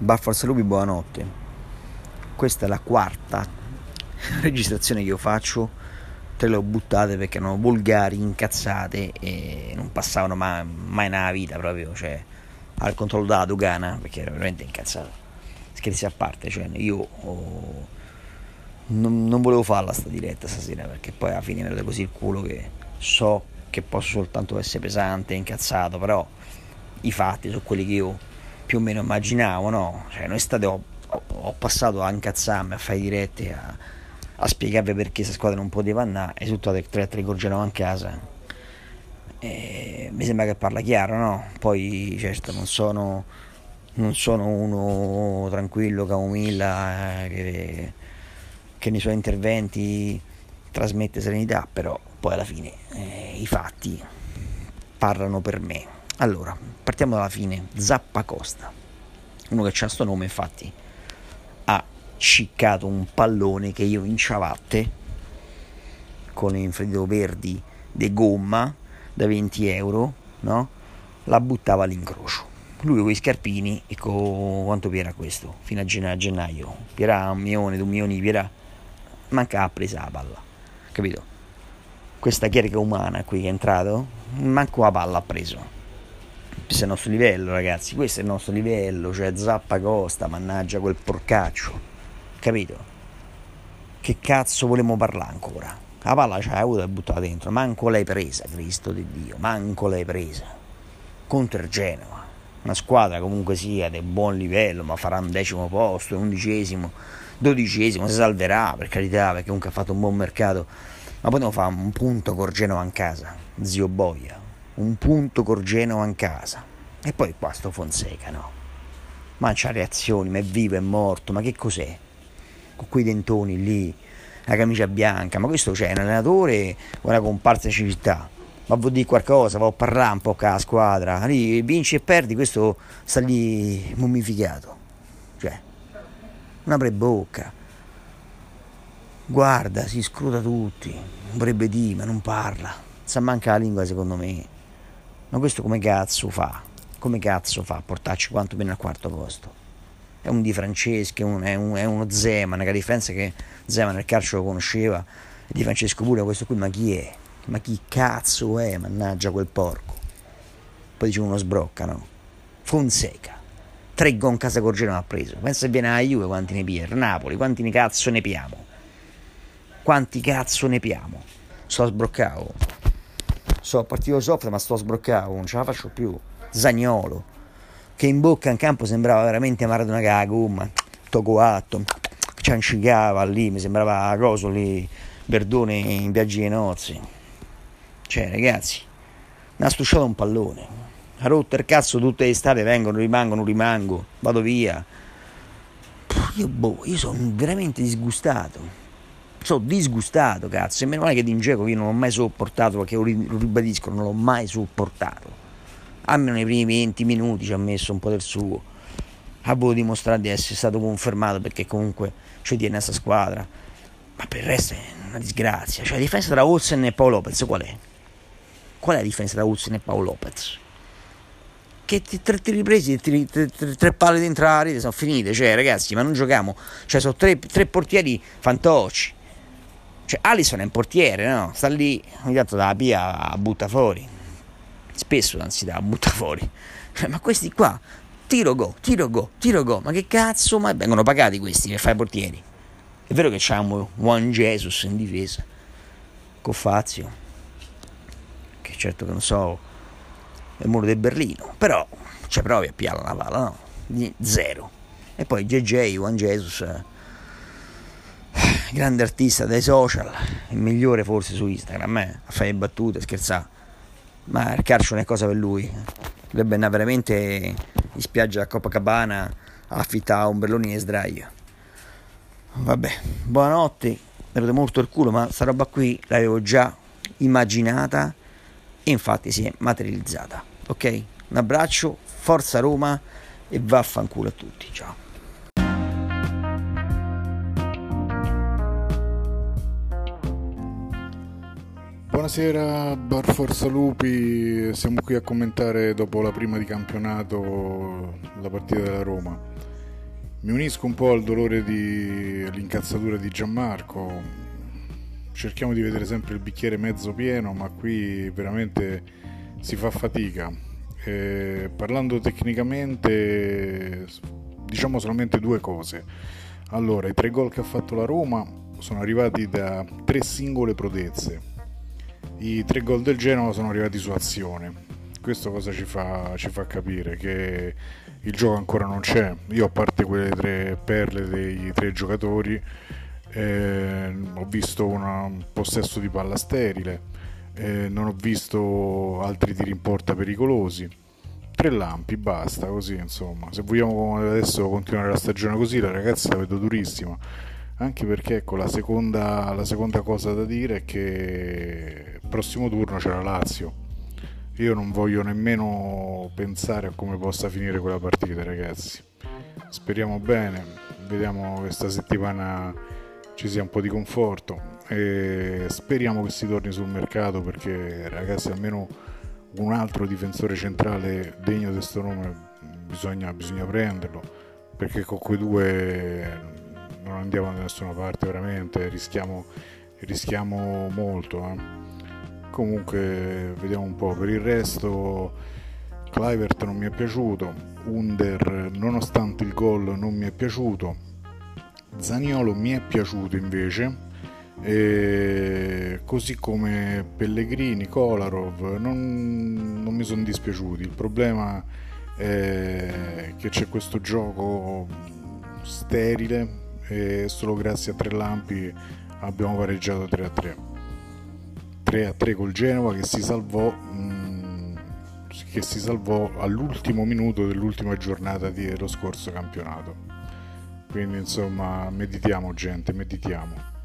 Baffa Lupi, buonanotte. Questa è la quarta registrazione che io faccio. Tre le ho buttate perché erano volgari, incazzate e non passavano mai, mai nella vita proprio. Cioè, al controllo della dogana perché era veramente incazzato. Scherzi a parte, cioè, io ho... non, non, volevo farla sta diretta stasera perché poi alla fine mi vede così il culo che so che posso soltanto essere pesante, incazzato, però i fatti sono quelli che io più o meno immaginavo, no? Cioè, un'estate ho, ho, ho passato a incazzarmi, a fare dirette, a, a spiegarvi perché questa squadra non poteva andare, e tutto il 3-3 con Genova in casa. E mi sembra che parla chiaro, no? Poi certo non sono, non sono uno tranquillo, camomilla, eh, che, che, nei suoi interventi trasmette serenità, però poi alla fine eh, i fatti parlano per me. Allora, partiamo dalla fine. Zappa Costa, uno che ha questo nome, infatti, ha ciccato un pallone che io in ciabatte con infradito verdi di gomma da 20 euro, no? La buttava all'incrocio. Lui con i scarpini e con quanto piera questo? Fino a gennaio. Piera un milione, due milioni piera. Manca ha presa la palla. Capito? Questa chiarica umana qui che è entrato, manco la palla ha preso questo è il nostro livello, ragazzi. Questo è il nostro livello. Cioè, Zappa Costa, mannaggia quel porcaccio. Capito? Che cazzo volevamo parlare ancora? La palla c'hai avuto e buttata dentro. Manco l'hai presa, Cristo di Dio. Manco l'hai presa. Contro il Genova. Una squadra comunque sia di buon livello, ma farà un decimo posto, undicesimo, dodicesimo. Si salverà, per carità, perché comunque ha fatto un buon mercato. Ma poi devo fare un punto con Genova in casa. Zio Boia un punto col Genova in casa. E poi qua sto Fonseca, no? Ma c'ha reazioni, ma è vivo, è morto, ma che cos'è? Con quei dentoni lì, la camicia bianca, ma questo c'è un allenatore o una comparsa di civiltà? Ma vuol dire qualcosa, va a parlare un po' con la squadra, lì vinci e perdi, questo sta lì mummificato. Cioè, non apre bocca. Guarda, si scruta tutti, vorrebbe dire, ma non parla. Sa manca la lingua secondo me. Ma questo come cazzo fa? Come cazzo fa a portarci quanto meno al quarto posto? È un Di Franceschi, è, un, è, un, è uno Zeman, che a differenza che Zeman il calcio lo conosceva, Di Francesco pure questo qui, ma chi è? Ma chi cazzo è? Mannaggia quel porco. Poi dice uno sbrocca, no? Fonseca. Tre gon casa Corgeno ha preso. Pensa se viene a Juve quanti ne pier. Napoli, quanti ne cazzo ne piamo? Quanti cazzo ne piamo? Sto sbroccato so partito soft ma sto sbroccato, non ce la faccio più. Zagnolo, che in bocca in campo sembrava veramente Maradona che la gomma, tocoatto, ciancicava lì, mi sembrava coso lì, Verdone in viaggi di nozze. Cioè ragazzi, mi ha stusciato un pallone, ha rotto il cazzo tutte le estate, vengono, rimangono, rimango, vado via. Io, boh, io sono veramente disgustato sono disgustato, cazzo. E meno male che D'Ingeco io non l'ho mai sopportato, perché lo ribadisco, non l'ho mai sopportato. Almeno nei primi 20 minuti ci ha messo un po' del suo. Ha voluto dimostrare di essere stato confermato perché comunque ci tiene a questa squadra. Ma per il resto è una disgrazia. Cioè la difesa tra Olsen e Paolo Lopez qual è? Qual è la difesa tra Olsen e Paolo Lopez? Che tre tiri presi, tre, tre, tre, tre palle dentro la rete sono finite. Cioè ragazzi, ma non giochiamo. Cioè sono tre, tre portieri fantocci cioè, Alison è un portiere, no? Sta lì, ogni tanto dalla pia butta fuori. Spesso, anzi, da butta fuori. Ma questi qua, tiro go, tiro go, tiro go. Ma che cazzo, ma vengono pagati questi per fare portieri? È vero che c'hanno Juan Jesus in difesa, con Fazio, che certo che non so, è il muro del Berlino, però ci provi a piare la palla, no? Zero. E poi JJ, Juan Jesus grande artista dai social, il migliore forse su Instagram, eh, a fare battute, scherzare. Ma il calcio non è cosa per lui. Dovrebbe andare veramente in spiaggia a Copacabana a berloni e sdraio. Vabbè, buonanotte, mi rode molto il culo, ma sta roba qui l'avevo già immaginata e infatti si è materializzata. Ok? Un abbraccio, forza Roma e vaffanculo a tutti. Ciao. Buonasera, Bar Forza Lupi, siamo qui a commentare dopo la prima di campionato la partita della Roma. Mi unisco un po' al dolore di all'incazzatura di Gianmarco. Cerchiamo di vedere sempre il bicchiere mezzo pieno, ma qui veramente si fa fatica. Eh, parlando tecnicamente, diciamo solamente due cose. Allora, i tre gol che ha fatto la Roma sono arrivati da tre singole prodezze. I tre gol del Genova sono arrivati su azione. Questo cosa ci fa, ci fa capire? Che il gioco ancora non c'è. Io a parte quelle tre perle dei tre giocatori eh, ho visto un possesso di palla sterile, eh, non ho visto altri tiri in porta pericolosi. Tre lampi, basta così insomma. Se vogliamo adesso continuare la stagione così, la ragazzi la vedo durissima. Anche perché ecco, la seconda, la seconda cosa da dire è che prossimo turno c'è la Lazio io non voglio nemmeno pensare a come possa finire quella partita, ragazzi. Speriamo bene, vediamo che questa settimana ci sia un po' di conforto e speriamo che si torni sul mercato perché, ragazzi, almeno un altro difensore centrale degno di questo nome bisogna, bisogna prenderlo perché con quei due non andiamo da nessuna parte veramente rischiamo, rischiamo molto eh comunque vediamo un po' per il resto Clivert non mi è piaciuto Under nonostante il gol non mi è piaciuto Zaniolo mi è piaciuto invece e così come Pellegrini, Kolarov non, non mi sono dispiaciuti. Il problema è che c'è questo gioco sterile e solo grazie a tre lampi abbiamo pareggiato 3 a 3 3 a 3 col Genova che si salvò mm, che si salvò all'ultimo minuto dell'ultima giornata dello scorso campionato. Quindi insomma meditiamo gente meditiamo